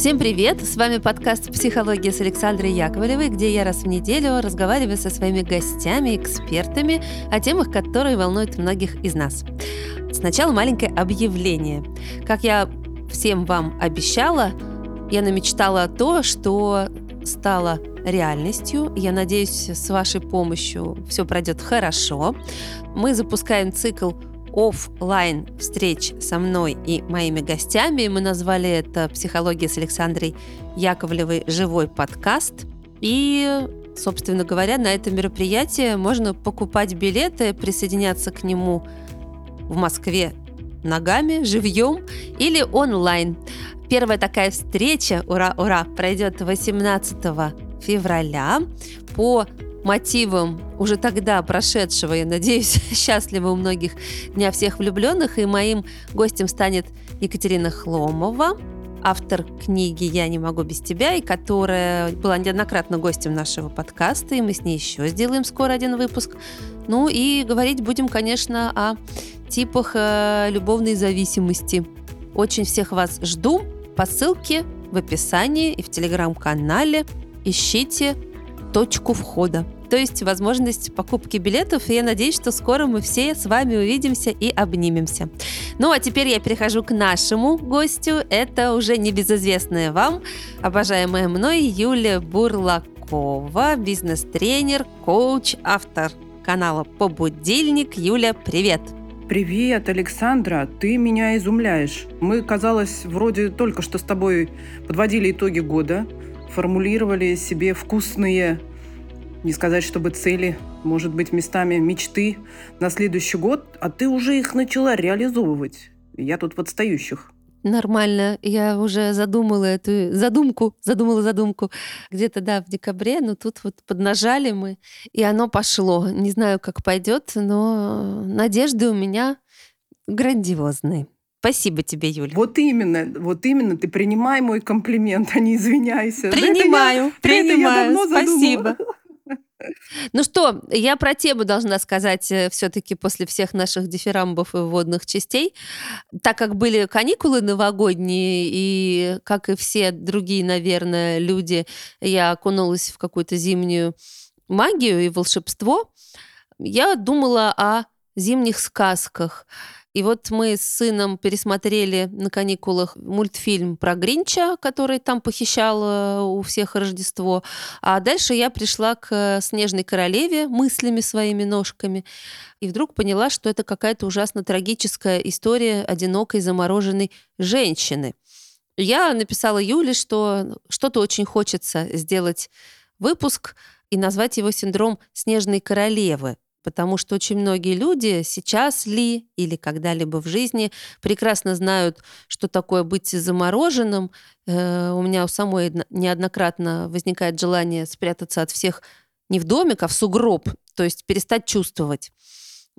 Всем привет! С вами подкаст «Психология» с Александрой Яковлевой, где я раз в неделю разговариваю со своими гостями, экспертами о темах, которые волнуют многих из нас. Сначала маленькое объявление. Как я всем вам обещала, я намечтала то, что стало реальностью. Я надеюсь, с вашей помощью все пройдет хорошо. Мы запускаем цикл офлайн встреч со мной и моими гостями. Мы назвали это «Психология с Александрой Яковлевой. Живой подкаст». И, собственно говоря, на это мероприятие можно покупать билеты, присоединяться к нему в Москве ногами, живьем или онлайн. Первая такая встреча, ура, ура, пройдет 18 февраля по мотивом уже тогда прошедшего, я надеюсь, счастливо у многих Дня всех влюбленных. И моим гостем станет Екатерина Хломова, автор книги «Я не могу без тебя», и которая была неоднократно гостем нашего подкаста, и мы с ней еще сделаем скоро один выпуск. Ну и говорить будем, конечно, о типах э, любовной зависимости. Очень всех вас жду по ссылке в описании и в телеграм-канале. Ищите точку входа. То есть возможность покупки билетов, и я надеюсь, что скоро мы все с вами увидимся и обнимемся. Ну а теперь я перехожу к нашему гостю. Это уже небезызвестная вам, обожаемая мной Юлия Бурлакова, бизнес-тренер, коуч, автор канала «Побудильник». Юля, привет! Привет, Александра, ты меня изумляешь. Мы, казалось, вроде только что с тобой подводили итоги года, формулировали себе вкусные, не сказать, чтобы цели, может быть, местами мечты на следующий год, а ты уже их начала реализовывать. Я тут в отстающих. Нормально. Я уже задумала эту задумку, задумала задумку где-то, да, в декабре, но тут вот поднажали мы, и оно пошло. Не знаю, как пойдет, но надежды у меня грандиозные. Спасибо тебе, Юля. Вот именно, вот именно, ты принимай мой комплимент, а не извиняйся. Принимаю, это я, принимаю, это я спасибо. Ну что, я про тему должна сказать э, все-таки после всех наших дифирамбов и вводных частей. Так как были каникулы новогодние, и как и все другие, наверное, люди, я окунулась в какую-то зимнюю магию и волшебство, я думала о зимних сказках. И вот мы с сыном пересмотрели на каникулах мультфильм про Гринча, который там похищал э, у всех Рождество. А дальше я пришла к «Снежной королеве» мыслями своими ножками и вдруг поняла, что это какая-то ужасно трагическая история одинокой замороженной женщины. Я написала Юле, что что-то очень хочется сделать выпуск и назвать его синдром «Снежной королевы», потому что очень многие люди сейчас ли или когда-либо в жизни прекрасно знают, что такое быть замороженным. Э, у меня у самой неоднократно возникает желание спрятаться от всех не в домик, а в сугроб, то есть перестать чувствовать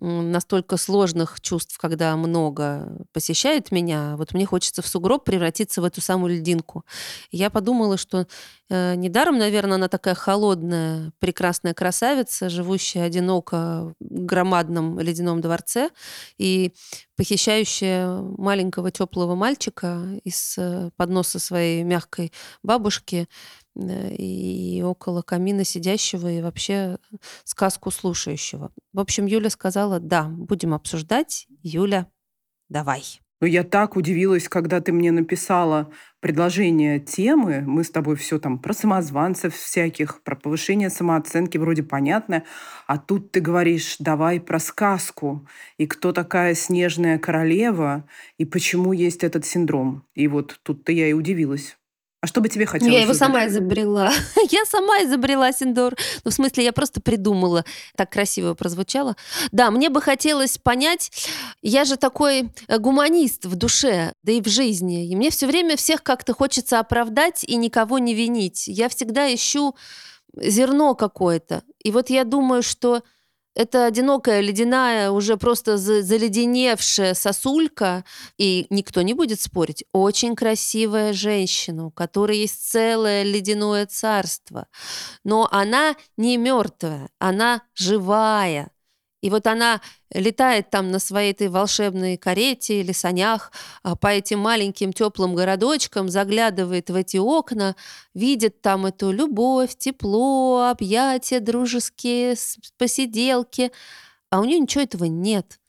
настолько сложных чувств, когда много посещает меня, вот мне хочется в сугроб превратиться в эту самую льдинку. я подумала, что э, недаром, наверное, она такая холодная, прекрасная красавица, живущая одиноко в громадном ледяном дворце и похищающая маленького теплого мальчика из э, подноса своей мягкой бабушки и около камина сидящего, и вообще сказку слушающего. В общем, Юля сказала, да, будем обсуждать. Юля, давай. Ну, я так удивилась, когда ты мне написала предложение темы. Мы с тобой все там про самозванцев всяких, про повышение самооценки вроде понятно. А тут ты говоришь, давай про сказку. И кто такая снежная королева, и почему есть этот синдром. И вот тут-то я и удивилась. А что бы тебе хотелось? Я его сама изобрела. я сама изобрела Синдор. Ну, в смысле, я просто придумала. Так красиво прозвучало. Да, мне бы хотелось понять, я же такой э, гуманист в душе, да и в жизни. И мне все время всех как-то хочется оправдать и никого не винить. Я всегда ищу зерно какое-то. И вот я думаю, что это одинокая, ледяная, уже просто заледеневшая сосулька, и никто не будет спорить, очень красивая женщина, у которой есть целое ледяное царство. Но она не мертвая, она живая. И вот она летает там на своей этой волшебной карете или санях а, по этим маленьким теплым городочкам, заглядывает в эти окна, видит там эту любовь, тепло, объятия дружеские, посиделки, а у нее ничего этого нет.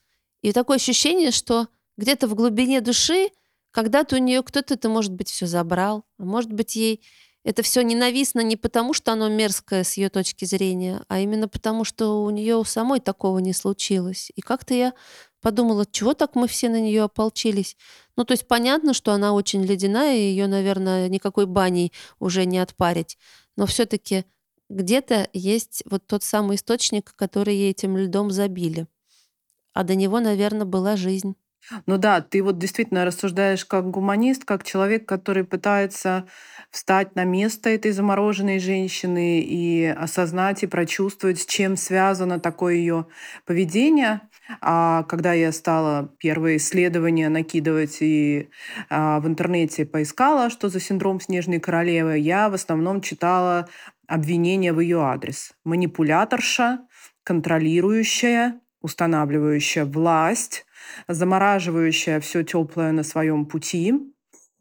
И такое ощущение, что где-то в глубине души когда-то у нее кто-то это, может быть, все забрал, а может быть, ей это все ненавистно не потому, что оно мерзкое с ее точки зрения, а именно потому, что у нее у самой такого не случилось. И как-то я подумала, чего так мы все на нее ополчились. Ну, то есть понятно, что она очень ледяная, и ее, наверное, никакой баней уже не отпарить. Но все-таки где-то есть вот тот самый источник, который ей этим льдом забили. А до него, наверное, была жизнь. Ну да, ты вот действительно рассуждаешь как гуманист, как человек, который пытается встать на место этой замороженной женщины и осознать и прочувствовать, с чем связано такое ее поведение. А когда я стала первые исследования накидывать и а, в интернете поискала, что за синдром снежной королевы, я в основном читала обвинения в ее адрес. Манипуляторша, контролирующая, устанавливающая власть, замораживающая все теплое на своем пути.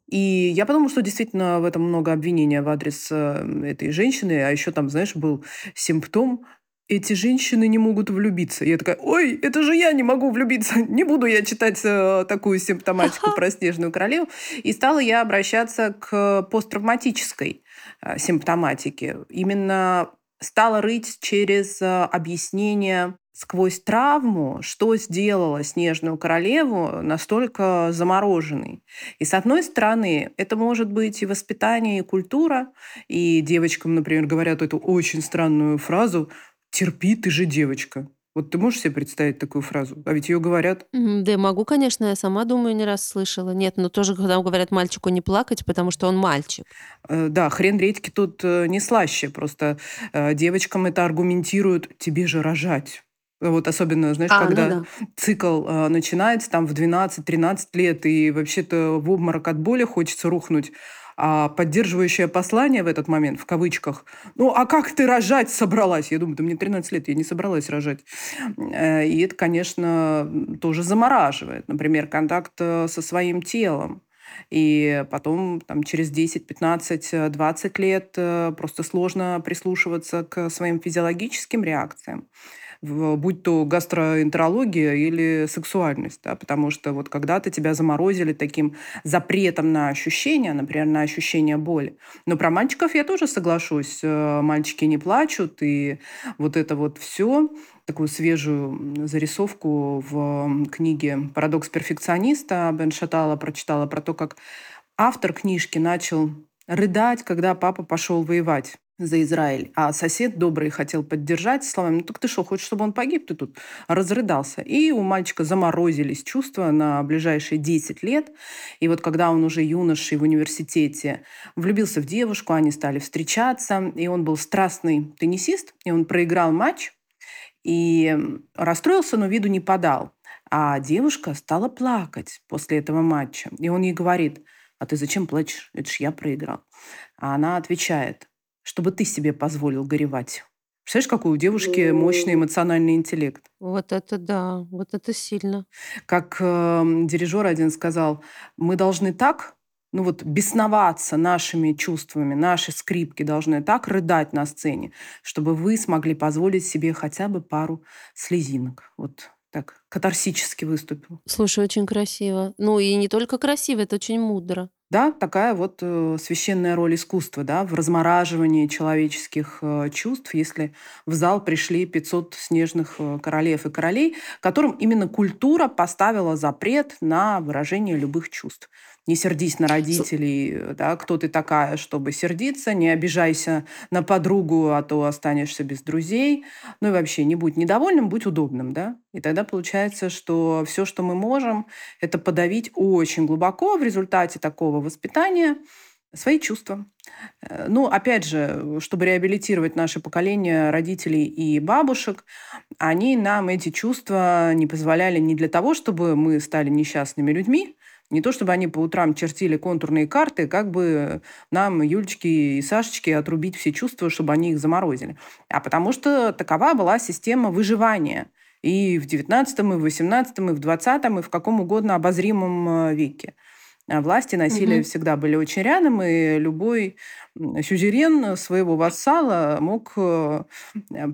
И я подумала, что действительно в этом много обвинения в адрес э, этой женщины, а еще там, знаешь, был симптом эти женщины не могут влюбиться. Я такая, ой, это же я не могу влюбиться. Не буду я читать э, такую симптоматику про снежную королеву. И стала я обращаться к посттравматической э, симптоматике. Именно стала рыть через э, объяснение сквозь травму, что сделала Снежную Королеву настолько замороженной. И с одной стороны, это может быть и воспитание, и культура. И девочкам, например, говорят эту очень странную фразу «терпи, ты же девочка». Вот ты можешь себе представить такую фразу? А ведь ее говорят. Да, могу, конечно, я сама думаю, не раз слышала. Нет, но тоже, когда говорят мальчику не плакать, потому что он мальчик. Э, да, хрен редьки тут э, не слаще. Просто э, девочкам это аргументируют, тебе же рожать. Вот особенно, знаешь, а, когда ну да. цикл э, начинается там в 12-13 лет, и вообще-то в обморок от боли хочется рухнуть. А поддерживающее послание в этот момент, в кавычках, ну, а как ты рожать собралась? Я думаю, да мне 13 лет, я не собралась рожать. Э, и это, конечно, тоже замораживает. Например, контакт э, со своим телом. И потом там, через 10, 15, 20 лет э, просто сложно прислушиваться к своим физиологическим реакциям будь то гастроэнтерология или сексуальность, да, потому что вот когда-то тебя заморозили таким запретом на ощущения, например, на ощущение боли. Но про мальчиков я тоже соглашусь. Э, мальчики не плачут, и вот это вот все такую свежую зарисовку в книге «Парадокс перфекциониста» Бен Шатала прочитала про то, как автор книжки начал рыдать, когда папа пошел воевать за Израиль. А сосед добрый хотел поддержать словами, ну так ты что, хочешь, чтобы он погиб? Ты тут разрыдался. И у мальчика заморозились чувства на ближайшие 10 лет. И вот когда он уже юношей в университете влюбился в девушку, они стали встречаться, и он был страстный теннисист, и он проиграл матч, и расстроился, но виду не подал. А девушка стала плакать после этого матча. И он ей говорит, а ты зачем плачешь? Это ж я проиграл. А она отвечает, чтобы ты себе позволил горевать. Представляешь, какой у девушки мощный эмоциональный интеллект. Вот это да, вот это сильно. Как э, дирижер один сказал, мы должны так ну вот бесноваться нашими чувствами, наши скрипки должны так рыдать на сцене, чтобы вы смогли позволить себе хотя бы пару слезинок. Вот так катарсически выступил. Слушай, очень красиво. Ну и не только красиво, это очень мудро. Да, такая вот э, священная роль искусства, да, в размораживании человеческих э, чувств, если в зал пришли 500 снежных э, королев и королей, которым именно культура поставила запрет на выражение любых чувств не сердись на родителей, э, да, кто ты такая, чтобы сердиться, не обижайся на подругу, а то останешься без друзей. Ну и вообще не будь недовольным, будь удобным, да. И тогда получается, что все, что мы можем, это подавить очень глубоко в результате такого воспитания свои чувства. Э, ну, опять же, чтобы реабилитировать наше поколение родителей и бабушек, они нам эти чувства не позволяли не для того, чтобы мы стали несчастными людьми, не то чтобы они по утрам чертили контурные карты, как бы нам, Юлечке и Сашечке, отрубить все чувства, чтобы они их заморозили. А потому что такова была система выживания. и в XIX, и в XVIII, и в XX, и в каком угодно обозримом э, веке. А власти насилие угу. всегда были очень рядом, и любой сюзерен своего вассала мог э,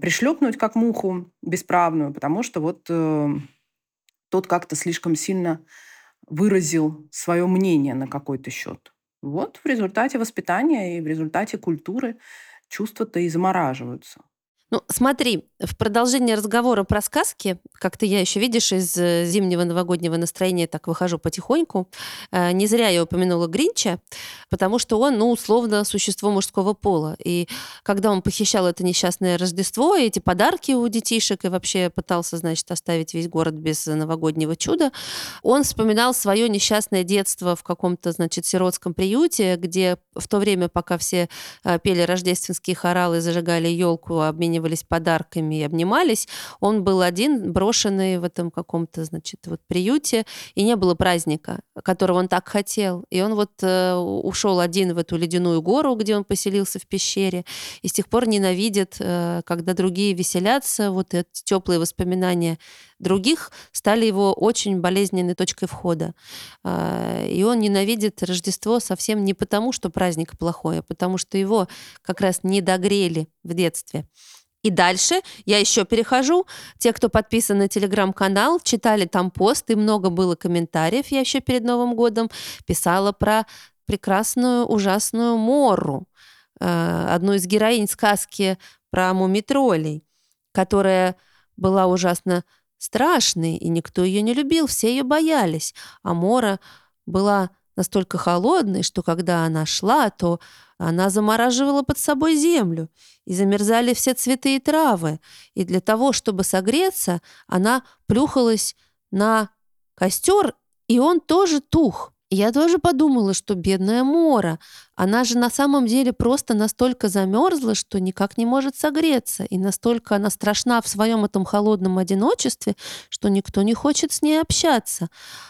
пришлепнуть как муху бесправную, потому что вот э, тот как-то слишком сильно выразил свое мнение на какой-то счет. Вот в результате воспитания и в результате культуры чувства-то и замораживаются. Ну, смотри, в продолжение разговора про сказки, как-то я еще, видишь, из э, зимнего новогоднего настроения так выхожу потихоньку. Э, не зря я упомянула Гринча, потому что он, ну, условно, существо мужского пола. И когда он похищал это несчастное Рождество, и эти подарки у детишек, и вообще пытался, значит, оставить весь город без новогоднего чуда, он вспоминал свое несчастное детство в каком-то, значит, сиротском приюте, где в то время, пока все э, пели рождественские хоралы, зажигали елку, обменивались обменивались подарками и обнимались. Он был один, брошенный в этом каком-то, значит, вот приюте, и не было праздника, которого он так хотел. И он вот э, ушел один в эту ледяную гору, где он поселился в пещере, и с тех пор ненавидит, э, когда другие веселятся, вот эти теплые воспоминания других стали его очень болезненной точкой входа. Э, и он ненавидит Рождество совсем не потому, что праздник плохой, а потому что его как раз не догрели в детстве. И дальше я еще перехожу. Те, кто подписан на телеграм-канал, читали там пост, и много было комментариев. Я еще перед Новым годом писала про прекрасную, ужасную Мору, э, одну из героинь сказки про мумитролей, которая была ужасно страшной, и никто ее не любил, все ее боялись. А Мора была настолько холодной, что когда она шла, то она замораживала под собой землю, и замерзали все цветы и травы, и для того, чтобы согреться, она плюхалась на костер, и он тоже тух. Я тоже подумала, что бедная Мора, она же на самом деле просто настолько замерзла, что никак не может согреться, и настолько она страшна в своем этом холодном одиночестве, что никто не хочет с ней общаться.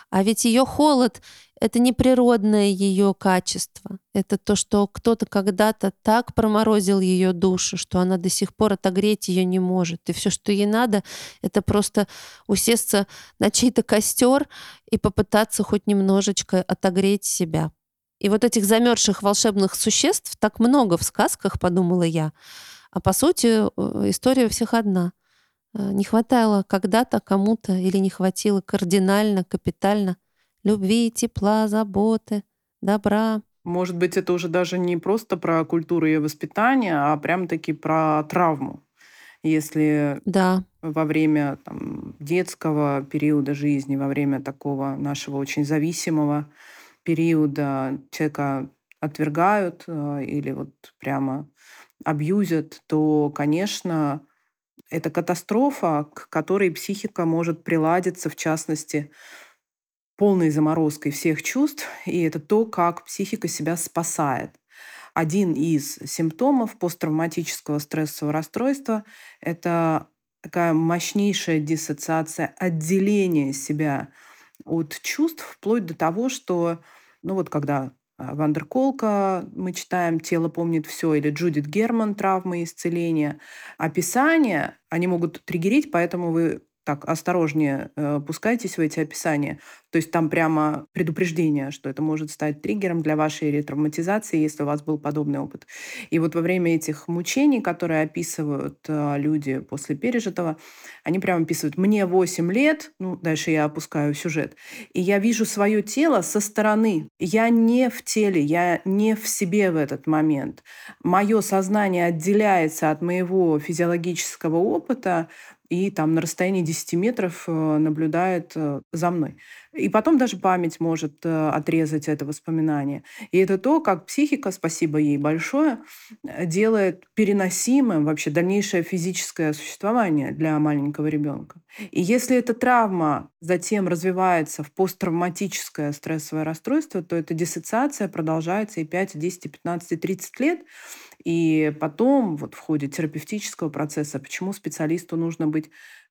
А ведь ее холод это не природное ее качество. Это то, что кто-то когда-то так проморозил ее душу, что она до сих пор отогреть ее не может. И все, что ей надо, это просто усесться на чей-то костер и попытаться хоть немножечко отогреть себя. И вот этих замерзших волшебных существ так много в сказках, подумала я. А по сути, э, история всех одна. Э, не хватало когда-то кому-то или не хватило кардинально, капитально – любви, тепла, заботы, добра. Может быть, это уже даже не просто про культуру и воспитание, а прям-таки про травму. Если да. во время там, детского периода жизни, во время такого нашего очень зависимого периода человека отвергают э, или вот прямо абьюзят, то, конечно, это катастрофа, к которой психика может приладиться, в частности, полной заморозкой всех чувств, и это то, как психика себя спасает. Один из симптомов посттравматического стрессового расстройства – это такая мощнейшая диссоциация, отделение себя от чувств, вплоть до того, что, ну вот когда а, Вандерколка, мы читаем «Тело помнит все» или Джудит Герман «Травмы и исцеление». Описания, они могут триггерить, поэтому вы так осторожнее э, пускайтесь в эти описания. То есть там прямо предупреждение, что это может стать триггером для вашей ретравматизации, если у вас был подобный опыт. И вот во время этих мучений, которые описывают э, люди после пережитого, они прямо описывают «мне 8 лет», ну, дальше я опускаю сюжет, и я вижу свое тело со стороны. Я не в теле, я не в себе в этот момент. Мое сознание отделяется от моего физиологического опыта, и там на расстоянии 10 метров э, наблюдает э, за мной. И потом даже память может э, отрезать это воспоминание. И это то, как психика, спасибо ей большое, делает переносимым вообще дальнейшее физическое существование для маленького ребенка. И если эта травма затем развивается в посттравматическое стрессовое расстройство, то эта диссоциация продолжается и 5, и 10, и 15, и 30 лет. И потом, вот в ходе терапевтического процесса, почему специалисту нужно быть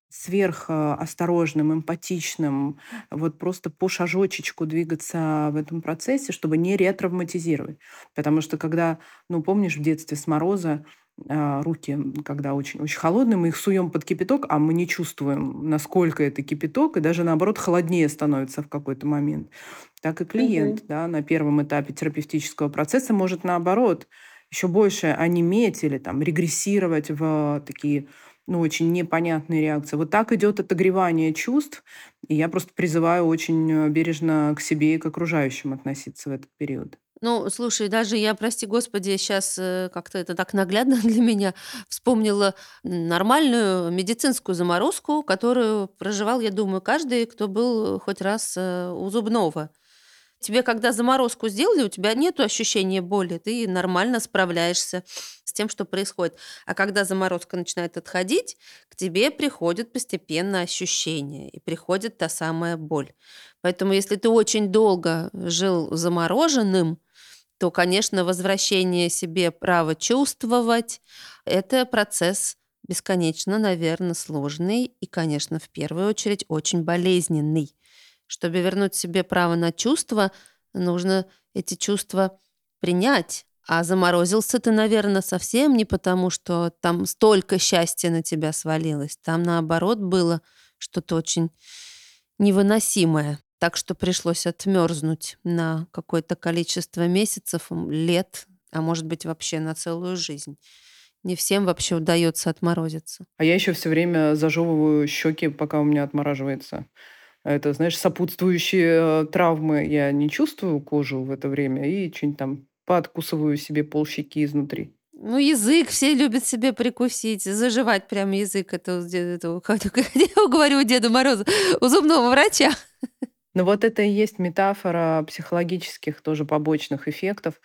сверхосторожным, эмпатичным, вот просто по шажочечку двигаться в этом процессе, чтобы не ретравматизировать. Потому что когда, ну, помнишь, в детстве с мороза а, руки, когда очень, очень холодные, мы их суем под кипяток, а мы не чувствуем, насколько это кипяток, и даже наоборот холоднее становится в какой-то момент. Так и клиент Мгм. да, на первом этапе терапевтического процесса может наоборот еще больше онеметь или там регрессировать в такие ну, очень непонятные реакции. Вот так идет отогревание чувств, и я просто призываю очень э, бережно к себе и к окружающим относиться в этот период. Ну, слушай, даже я, прости господи, сейчас как-то это так наглядно для меня вспомнила нормальную медицинскую заморозку, которую проживал, я думаю, каждый, кто был хоть раз э, у зубного. Тебе, когда заморозку сделали, у тебя нет ощущения боли, ты нормально справляешься с тем, что происходит. А когда заморозка начинает отходить, к тебе приходит постепенно ощущение, и приходит та самая боль. Поэтому если ты очень долго жил замороженным, то, конечно, возвращение себе права чувствовать– это процесс бесконечно, наверное, сложный и, конечно, в первую очередь очень болезненный. Чтобы вернуть себе право на чувства, нужно эти чувства принять. А заморозился ты, наверное, совсем не потому, что там столько счастья на тебя свалилось. Там, наоборот, было что-то очень невыносимое. Так что пришлось отмерзнуть на какое-то количество месяцев, лет, а может быть вообще на целую жизнь. Не всем вообще удается отморозиться. А я еще все время зажевываю щеки, пока у меня отмораживается. Это, знаешь, сопутствующие э, травмы. Я не чувствую кожу в это время и что-нибудь там подкусываю себе полщеки изнутри. Ну, язык все любят себе прикусить, заживать прям язык. Это, это, говорю Деду Морозу, у зубного врача. Но вот это и есть метафора психологических тоже побочных эффектов.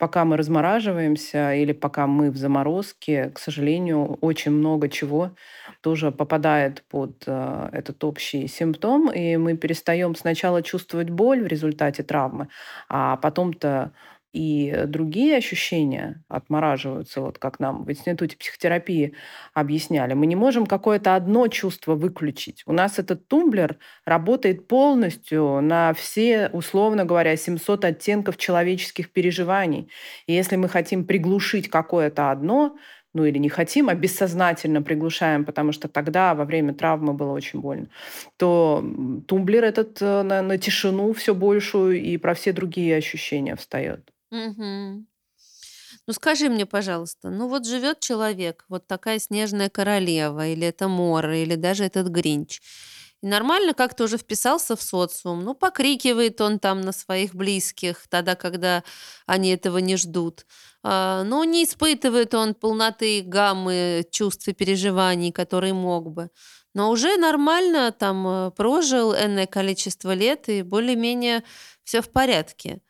Пока мы размораживаемся или пока мы в заморозке, к сожалению, очень много чего тоже попадает под э, этот общий симптом, и мы перестаем сначала чувствовать боль в результате травмы, а потом-то и другие ощущения отмораживаются, вот как нам в институте психотерапии объясняли. Мы не можем какое-то одно чувство выключить. У нас этот тумблер работает полностью на все, условно говоря, 700 оттенков человеческих переживаний. И если мы хотим приглушить какое-то одно, ну или не хотим, а бессознательно приглушаем, потому что тогда во время травмы было очень больно, то тумблер этот э, на, на тишину все большую и про все другие ощущения встает. Мгм. Ну скажи мне, пожалуйста, ну вот живет человек, вот такая снежная королева, или это Мора, или даже этот Гринч. И нормально как-то уже вписался в социум. Ну, покрикивает он там на своих близких, тогда, когда они этого не ждут. А, ну, не испытывает он полноты гаммы чувств и переживаний, которые мог бы. Но уже нормально там э, прожил энное количество лет, и более-менее все в порядке.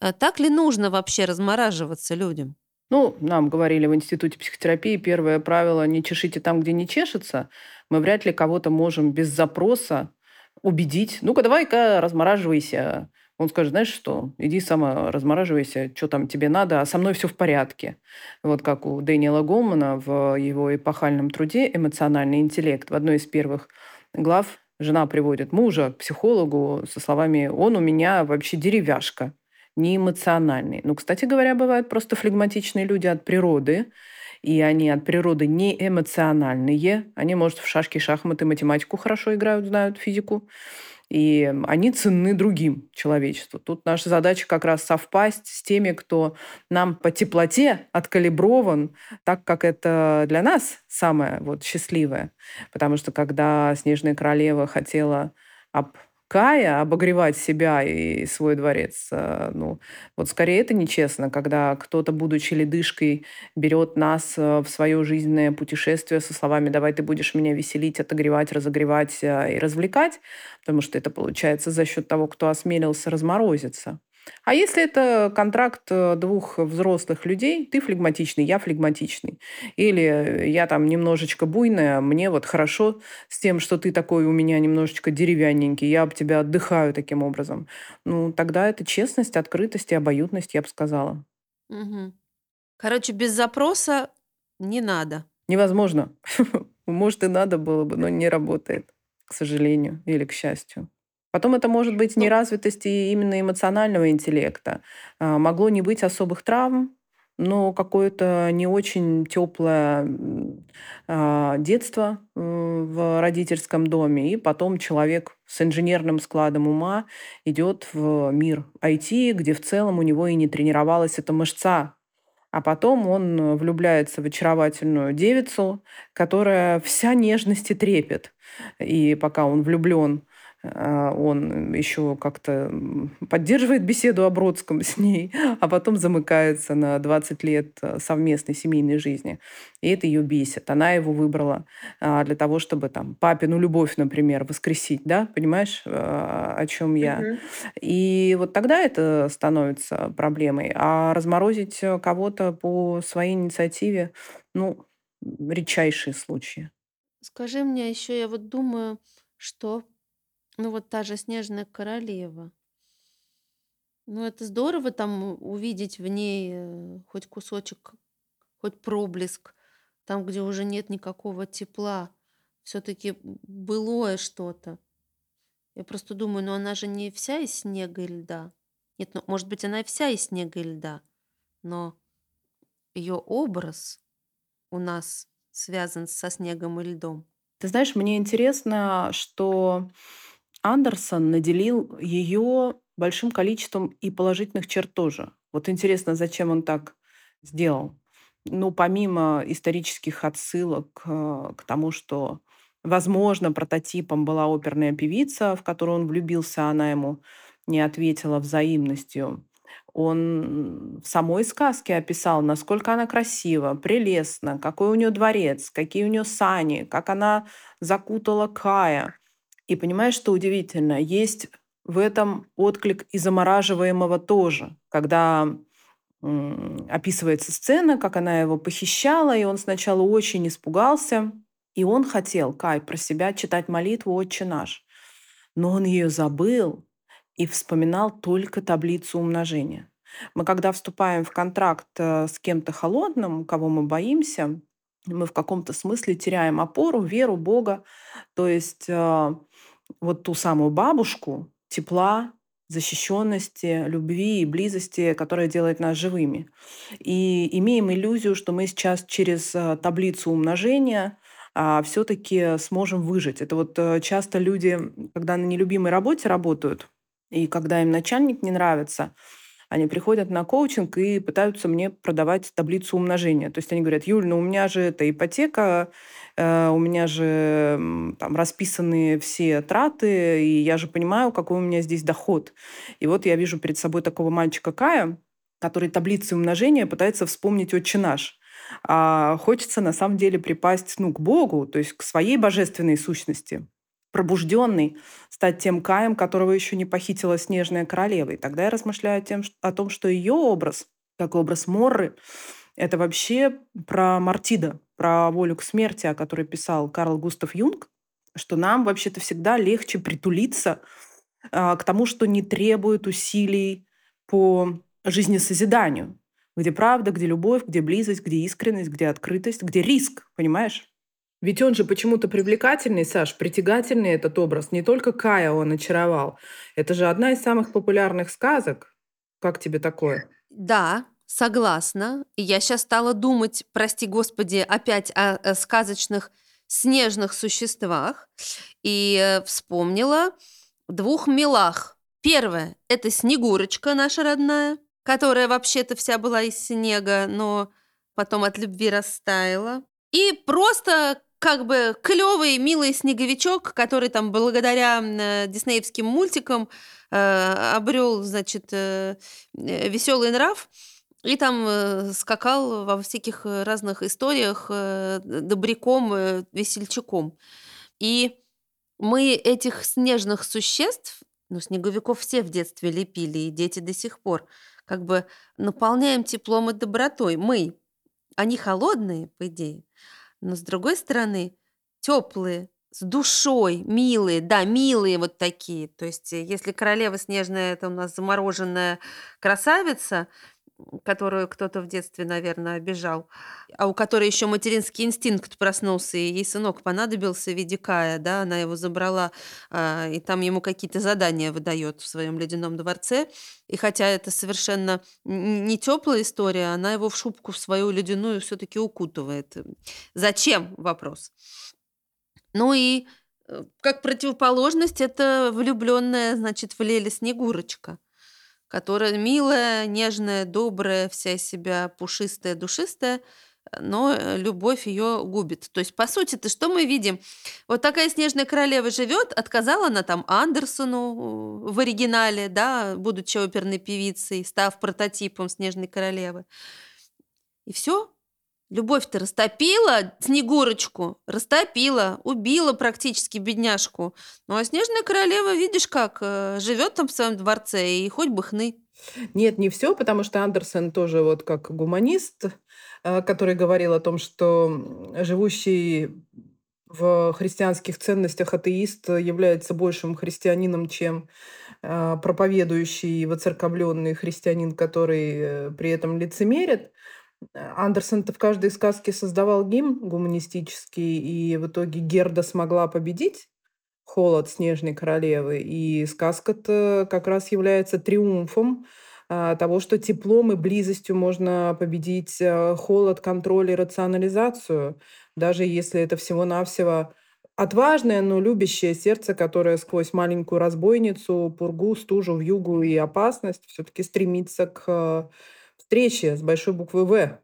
А так ли нужно вообще размораживаться людям? Ну, нам говорили в Институте психотерапии, первое правило– не чешите там, где не чешется. Мы вряд ли кого-то можем без запроса убедить. Ну-ка, давай-ка размораживайся. Он скажет, знаешь что, иди сама размораживайся, что там тебе надо, а со мной все в порядке. Вот как у Дэниела Голмана в его эпохальном труде «Эмоциональный интеллект» в одной из первых глав жена приводит мужа к психологу со словами «он у меня вообще деревяшка» не эмоциональный. Ну, кстати говоря, бывают просто флегматичные люди от природы, и они от природы не эмоциональные. Они, может, в шашки, шахматы, математику хорошо играют, знают физику. И они ценны другим человечеству. Тут наша задача как раз совпасть с теми, кто нам по теплоте откалиброван, так как это для нас самое вот счастливое. Потому что когда Снежная королева хотела об Кая обогревать себя и свой дворец. Э, ну, вот скорее это нечестно, когда кто-то, будучи ледышкой, берет нас э, в свое жизненное путешествие со словами «давай ты будешь меня веселить, отогревать, разогревать э, и развлекать», потому что это получается за счет того, кто осмелился разморозиться. А если это контракт э, двух взрослых людей, ты флегматичный, я флегматичный, или я там немножечко буйная, мне вот хорошо с тем, что ты такой у меня немножечко деревянненький, я об тебя отдыхаю таким образом, ну, тогда это честность, открытость и обоюдность, я бы сказала. Мгм. Короче, без запроса не надо. Невозможно. Может, и надо было бы, но не работает, к сожалению или к счастью. Потом это может быть Ну, неразвитость и именно эмоционального интеллекта. А, Могло не быть особых травм, но какое-то не очень теплое а, детство в родительском доме, и потом человек с инженерным складом ума идет в мир IT, где в целом у него и не тренировалась эта мышца а потом он влюбляется в очаровательную девицу, которая вся нежность и трепет. И пока он влюблен, он еще как-то поддерживает беседу о Бродском с ней, а потом замыкается на 20 лет э, совместной семейной жизни. И это ее бесит. Она его выбрала а, для того, чтобы там папину любовь, например, воскресить, да, понимаешь, а, о чем я. Угу. И вот тогда это становится проблемой. А разморозить кого-то по своей инициативе, ну, редчайшие случаи. Скажи мне еще, я вот думаю, что ну, вот та же "Снежная королева". Ну, это здорово там увидеть в ней, э, хоть кусочек, хоть проблеск, там, где уже нет никакого тепла. все таки былое что-то. Я просто думаю, ну она же не вся из снега и льда. Нет, ну, может быть, она и вся из снега и льда, но ее образ у нас связан со снегом и льдом. Ты знаешь, мне интересно, что Андерсон наделил ее большим количеством и положительных черт тоже. Вот интересно, зачем он так сделал. Ну, помимо исторических отсылок э, к тому, что, возможно, прототипом была оперная певица, в которую он влюбился, она ему не ответила взаимностью. Он в самой сказке описал, насколько она красива, прелестна, какой у нее дворец, какие у нее сани, как она закутала Кая. И понимаешь, что удивительно? Есть в этом отклик и замораживаемого тоже, когда описывается сцена, как она его похищала, и он сначала очень испугался, и он хотел, Кай, про себя читать молитву «Отче наш». Но он ее забыл и вспоминал только таблицу умножения. Мы когда вступаем в контракт э, с кем-то холодным, кого мы боимся, мы в каком-то смысле теряем опору, веру, Бога. То есть э, вот ту самую бабушку тепла, защищенности, любви и близости, которая делает нас живыми. И имеем иллюзию, что мы сейчас через э, таблицу умножения а, все-таки сможем выжить. Это вот э, часто люди, когда на нелюбимой работе работают, и когда им начальник не нравится, они приходят на коучинг и пытаются мне продавать таблицу умножения. То есть они говорят, Юль, ну у меня же это ипотека, э, у меня же там расписаны все траты, и я же понимаю, какой у меня здесь доход. И вот я вижу перед собой такого мальчика Кая, который таблицей умножения пытается вспомнить «Отче наш». А хочется на самом деле припасть ну, к Богу, то есть к своей божественной сущности пробужденный, стать тем Каем, которого еще не похитила снежная королева. И тогда я размышляю тем, о том, что ее образ, как образ Морры, это вообще про Мартида, про волю к смерти, о которой писал Карл Густав Юнг, что нам вообще-то всегда легче притулиться а, к тому, что не требует усилий по жизнесозиданию, где правда, где любовь, где близость, где искренность, где открытость, где риск, понимаешь? Ведь он же почему-то привлекательный, Саш, притягательный этот образ. Не только Кая он очаровал. Это же одна из самых популярных сказок. Как тебе такое? Да, согласна. Я сейчас стала думать, прости господи, опять о, о сказочных снежных существах. И э, вспомнила двух милах. Первое – это Снегурочка наша родная, которая вообще-то вся была из снега, но потом от любви растаяла. И просто как бы клевый, милый снеговичок, который там благодаря э, диснеевским мультикам э, обрел, значит, э, э веселый нрав и там э, скакал во всяких разных историях э, добряком, весельчаком. И мы этих снежных существ, ну, снеговиков все в детстве лепили, и дети до сих пор, как бы наполняем теплом и добротой. Мы. Они холодные, по идее, но с другой стороны, теплые, с душой, милые, да, милые вот такие. То есть, э, если королева снежная это у нас замороженная красавица, которую кто-то в детстве, наверное, обижал, а у которой еще материнский инстинкт проснулся, и ей сынок понадобился в виде Кая, да, она его забрала, а, и там ему какие-то задания выдает в своем ледяном дворце. И хотя это совершенно не теплая история, она его в шубку в свою ледяную все-таки укутывает. Зачем? Вопрос. Ну и э, как противоположность, это влюбленная, значит, в Леле Снегурочка – которая милая, нежная, добрая, вся себя пушистая, душистая, но э, любовь ее губит. То есть, по сути, то что мы видим? Вот такая снежная королева живет, отказала она там Андерсону в оригинале, да, будучи оперной певицей, став прототипом снежной королевы. И все, Любовь-то растопила Снегурочку, растопила, убила практически бедняжку. Ну а Снежная королева, видишь как, э, живет там в своем дворце и хоть бы хны. Нет, не все, потому что Андерсон тоже вот как гуманист, э, который говорил о том, что живущий в христианских ценностях атеист является большим христианином, чем э, проповедующий воцерковленный христианин, который при этом лицемерит. Андерсон-то в каждой сказке создавал гимн гуманистический, и в итоге Герда смогла победить холод Снежной Королевы. И сказка-то как раз является триумфом а, того, что теплом и близостью можно победить а, холод, контроль и рационализацию, даже если это всего-навсего отважное, но любящее сердце, которое сквозь маленькую разбойницу, пургу, стужу, вьюгу и опасность все-таки стремится к встречи с большой буквы «В».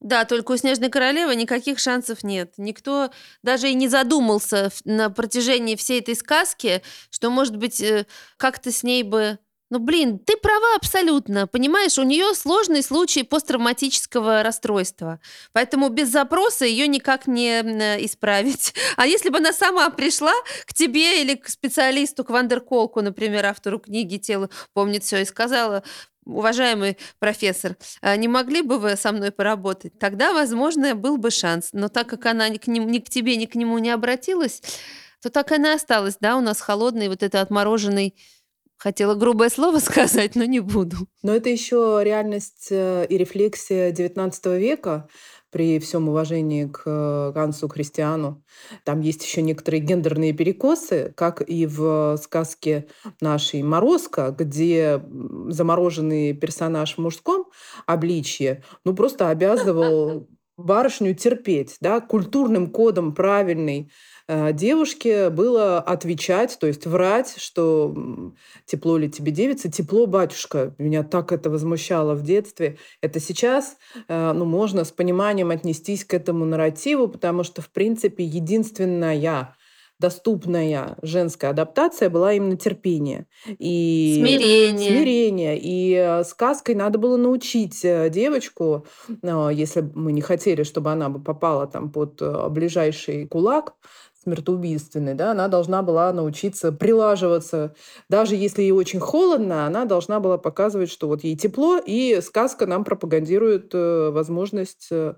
Да, только у Снежной Королевы никаких шансов нет. Никто даже и не задумался на протяжении всей этой сказки, что, может быть, э, как-то с ней бы ну, блин, ты права абсолютно. Понимаешь, у нее сложный случай посттравматического расстройства. Поэтому без запроса ее никак не исправить. А если бы она сама пришла к тебе или к специалисту, к Вандерколку, например, автору книги «Тело помнит все» и сказала, уважаемый профессор, а не могли бы вы со мной поработать? Тогда, возможно, был бы шанс. Но так как она ни к, ним, ни к тебе, ни к нему не обратилась, то так она осталась, да, у нас холодный, вот это отмороженный Хотела грубое слово сказать, но не буду. Но это еще реальность э, и рефлексия XIX века, при всем уважении к э, Гансу Христиану. Там есть еще некоторые гендерные перекосы, как и в сказке нашей «Морозко», где замороженный персонаж в мужском обличье ну, просто обязывал барышню терпеть, да, культурным кодом правильный Э, девушке было отвечать, то есть врать, что тепло ли тебе девица, тепло, батюшка. Меня так это возмущало в детстве. Это сейчас, э, ну, можно с пониманием отнестись к этому нарративу, потому что, в принципе, единственная доступная женская адаптация была именно терпение. И смирение. смирение. И э, сказкой надо было научить девочку, если мы не хотели, чтобы она бы попала там под ближайший кулак, смертоубийственной, да, она должна была научиться прилаживаться. Даже если ей очень холодно, она должна была показывать, что вот ей тепло, и сказка нам пропагандирует э, возможность э,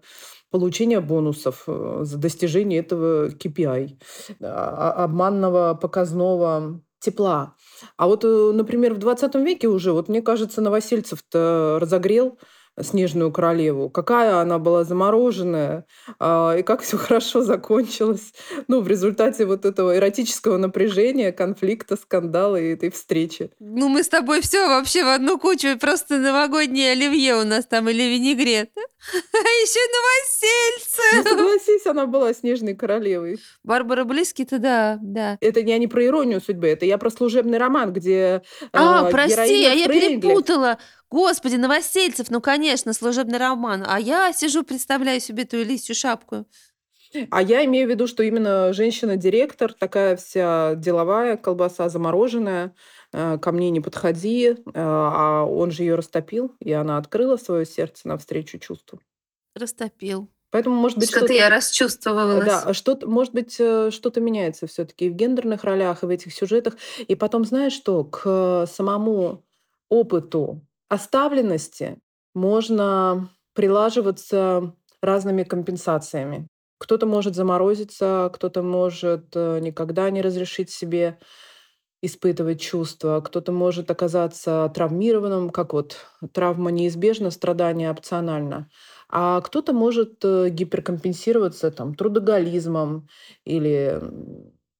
получения бонусов э, за достижение этого KPI, а, а, обманного показного тепла. А вот, например, в 20 веке уже, вот мне кажется, Новосельцев-то разогрел Снежную королеву, какая она была замороженная, а, и как все хорошо закончилось. Ну, в результате вот этого эротического напряжения, конфликта, скандала и этой встречи. Ну, мы с тобой все вообще в одну кучу, просто новогоднее оливье у нас там или винегрет. А еще новосельцы. Ну, согласись, она была снежной королевой. Барбара Близкий-то да, да. Это я не про иронию судьбы, это я про служебный роман, где А, э, прости, а я перепутала. Господи, Новосельцев, ну, конечно, служебный роман. А я сижу, представляю себе эту листью шапку. А я имею в виду, что именно женщина-директор, такая вся деловая, колбаса замороженная, э, ко мне не подходи, э, а он же ее растопил, и она открыла свое сердце навстречу чувству. Растопил. Поэтому, может быть, что-то, что я расчувствовалась. Да, что-то, может быть, э, что-то меняется все-таки и в гендерных ролях, и в этих сюжетах. И потом, знаешь что, к самому опыту оставленности можно прилаживаться разными компенсациями. Кто-то может заморозиться, кто-то может э, никогда не разрешить себе испытывать чувства, кто-то может оказаться травмированным, как вот травма неизбежна, страдание опционально, а кто-то может э, гиперкомпенсироваться там, трудоголизмом или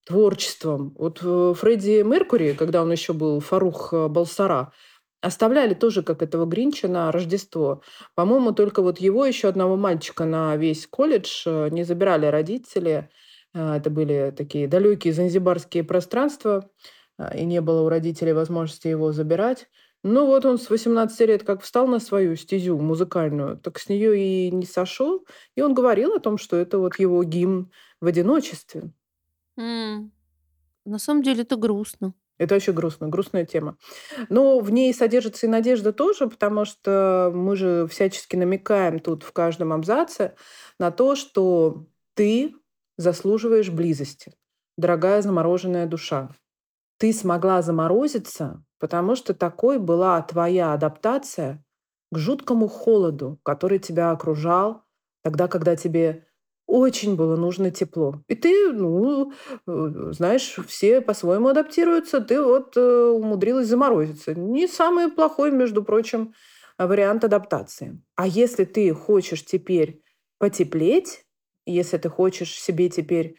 творчеством. Вот э, Фредди Меркури, когда он еще был Фарух Балсара, оставляли тоже как этого Гринча на Рождество. По-моему, только вот его еще одного мальчика на весь колледж не забирали родители. Это были такие далекие занзибарские пространства. А, и не было у родителей возможности его забирать. Ну вот он с 18 лет как встал на свою стезю музыкальную, так с нее и не сошел. И он говорил о том, что это вот его гимн в одиночестве. М. На самом деле это грустно. Это очень грустно, грустная тема. Но в ней содержится и надежда тоже, потому что мы же всячески намекаем тут в каждом абзаце на то, что ты заслуживаешь близости, дорогая замороженная душа ты смогла заморозиться, потому что такой была твоя адаптация к жуткому холоду, который тебя окружал тогда, когда тебе очень было нужно тепло. И ты, ну, э, знаешь, все по-своему адаптируются. Ты вот э, умудрилась заморозиться. Не самый плохой, между прочим, вариант адаптации. А если ты хочешь теперь потеплеть, если ты хочешь себе теперь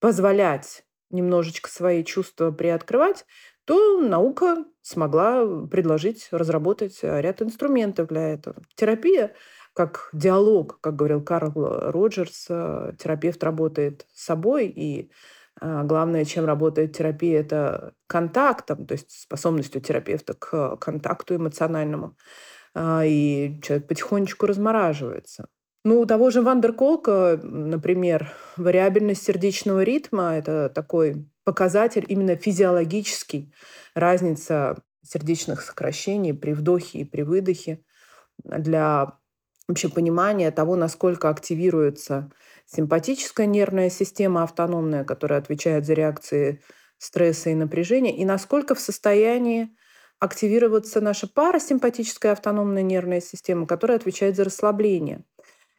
позволять немножечко свои чувства приоткрывать, то наука смогла предложить, разработать э, ряд инструментов для этого. Терапия как диалог, как говорил Карл Роджерс, э, терапевт работает с собой, и э, главное, чем работает терапия, это контактом, то есть способностью терапевта к контакту эмоциональному. И человек потихонечку размораживается. Ну, у того же Вандерколка, например, вариабельность сердечного ритма – это такой показатель именно физиологический, разница сердечных сокращений при вдохе и при выдохе для вообще понимания того, насколько активируется симпатическая нервная система автономная, которая отвечает за реакции стресса и напряжения, и насколько в состоянии активироваться наша парасимпатическая автономная нервная система, которая отвечает за расслабление –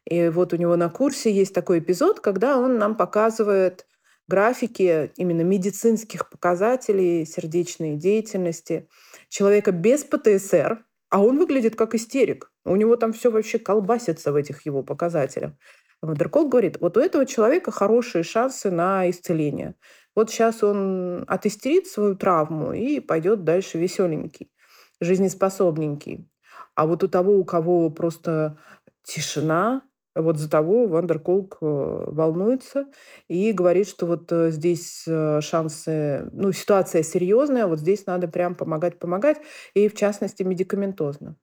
и вот у него на курсе есть такой эпизод, когда он нам показывает графики именно медицинских показателей сердечной деятельности человека без ПТСР, а он выглядит как истерик. У него там все вообще колбасится в этих его показателях. Вандеркол говорит, вот у этого человека хорошие шансы на исцеление. Вот сейчас он отистерит свою травму и пойдет дальше веселенький, жизнеспособненький. А вот у того, у кого просто тишина, вот за того Вандерколк э, волнуется и говорит, что вот э, здесь э, шансы, ну, ситуация серьезная, вот здесь надо прям помогать, помогать, и в частности медикаментозно.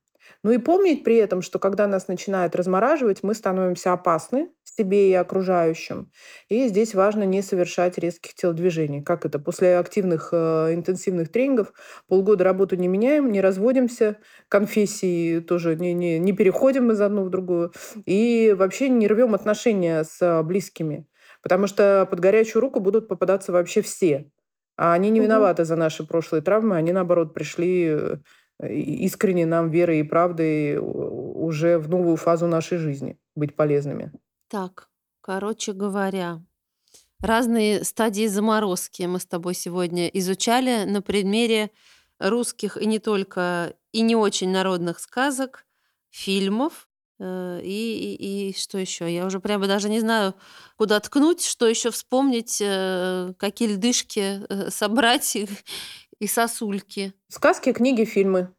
Ну и помнить при этом, что когда нас начинает размораживать, мы становимся опасны себе и окружающим. И здесь важно не совершать резких телодвижений. Как это? После активных э, интенсивных тренингов полгода работу не меняем, не разводимся, конфессии тоже не, не, не переходим из одну в другую. И вообще не рвем отношения с близкими. Потому что под горячую руку будут попадаться вообще все. А они не виноваты за наши прошлые травмы, они, наоборот, пришли э, искренне нам верой и правдой уже в новую фазу нашей жизни быть полезными. Так, короче говоря, разные стадии заморозки мы с тобой сегодня изучали на примере русских и не только, и не очень народных сказок, фильмов, э, и, и, и что еще? Я уже прямо даже не знаю, куда ткнуть, что еще вспомнить, э, какие льдышки э, собрать и сосульки. Сказки, книги, фильмы.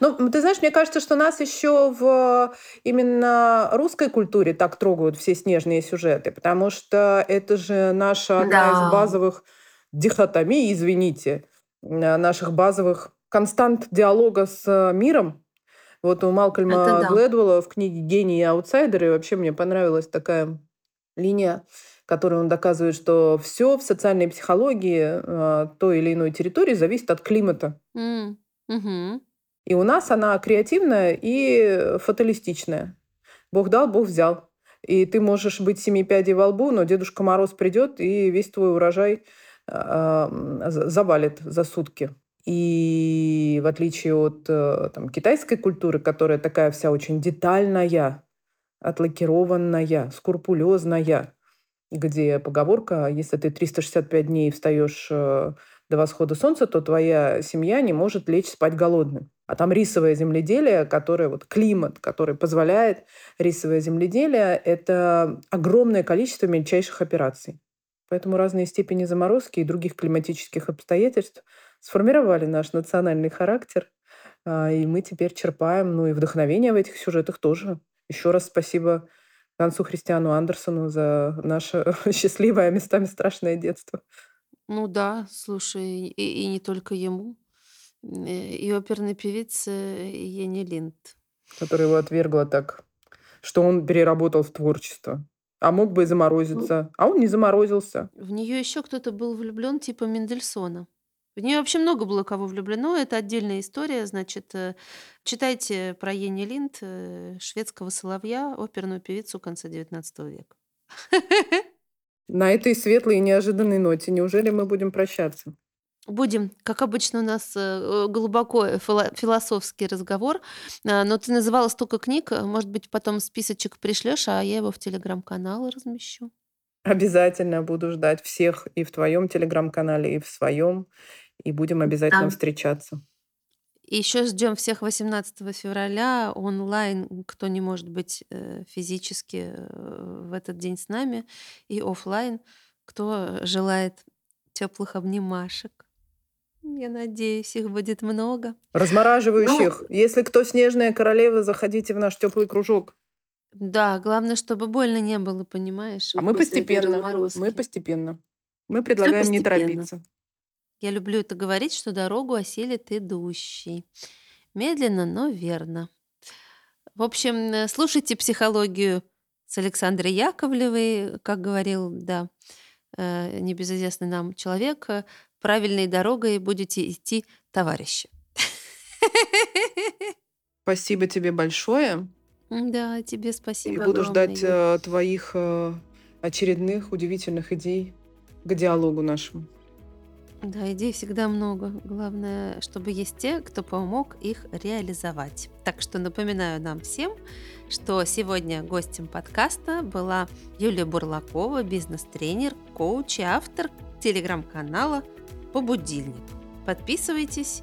Ну, ты знаешь, мне кажется, что нас еще в именно русской культуре так трогают все снежные сюжеты, потому что это же наша одна из базовых дихотомий, извините, э, наших базовых констант диалога с миром. Вот у Малкольма Это да. Глэдвелла в книге «Гении и аутсайдеры» вообще мне понравилась такая линия, которой он доказывает, что все в социальной психологии э, той или иной территории зависит от климата. Mm. Угу. И у нас она креативная и фаталистичная. Бог дал, Бог взял. И ты можешь быть семи пядей во лбу, но Дедушка Мороз придет и весь твой урожай э, завалит за сутки. И в отличие от э, там, китайской культуры, которая такая вся очень детальная, отлакированная, скрупулезная, где поговорка, если ты 365 дней встаешь э, до восхода солнца, то твоя семья не может лечь спать голодным. А там рисовое земледелие, которое вот климат, который позволяет рисовое земледелие, это огромное количество мельчайших операций. Поэтому разные степени заморозки и других климатических обстоятельств сформировали наш национальный характер, а, и мы теперь черпаем, ну и вдохновение в этих сюжетах тоже. Еще раз спасибо Гансу Христиану Андерсону за наше счастливое, а местами страшное детство. Ну да, слушай, и, и не только ему. И оперной певице Ене Линд. Которая его отвергла так, что он переработал в творчество. А мог бы и заморозиться. Ну, а он не заморозился. В нее еще кто-то был влюблен, типа Мендельсона. В нее вообще много было кого влюблено. Это отдельная история. Значит, э, читайте про Ени Линд, э, шведского соловья, оперную певицу конца XIX века. На этой светлой и неожиданной ноте неужели мы будем прощаться? Будем, как обычно, у нас э, глубоко философский разговор. Но ты называла столько книг, может быть, потом списочек пришлешь, а я его в телеграм-канал размещу. Обязательно буду ждать всех и в твоем телеграм-канале, и в своем и будем обязательно да. встречаться. И еще ждем всех 18 февраля онлайн, кто не может быть э, физически э, в этот день с нами, и офлайн, кто желает теплых обнимашек. Я надеюсь, их будет много. Размораживающих. Ну, Если кто снежная королева, заходите в наш теплый кружок. Да, главное, чтобы больно не было, понимаешь? А мы постепенно. Мы постепенно. Мы предлагаем не торопиться. Я люблю это говорить, что дорогу осилит идущий. Медленно, но верно. В общем, э, слушайте психологию с Александрой Яковлевой, как говорил, да, э, небезызвестный нам человек, э, правильной дорогой будете идти, товарищи. Спасибо тебе большое. Да, тебе спасибо. И буду ждать э, твоих э, очередных удивительных идей к диалогу нашему. Да, идей всегда много. Главное, чтобы есть те, кто помог их реализовать. Так что напоминаю нам всем, что сегодня гостем подкаста была Юлия Бурлакова, бизнес-тренер, коуч и автор телеграм-канала «По будильнику». Подписывайтесь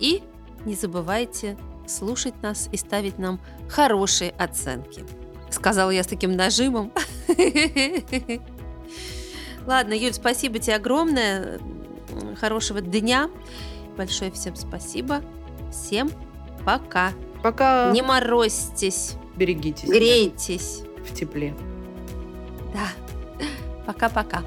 и не забывайте слушать нас и ставить нам хорошие оценки. Сказала я с таким нажимом. Ладно, Юль, спасибо тебе огромное хорошего дня. Большое всем спасибо. Всем пока. Пока. Не морозьтесь. Берегитесь. Грейтесь. В тепле. Да. Пока-пока.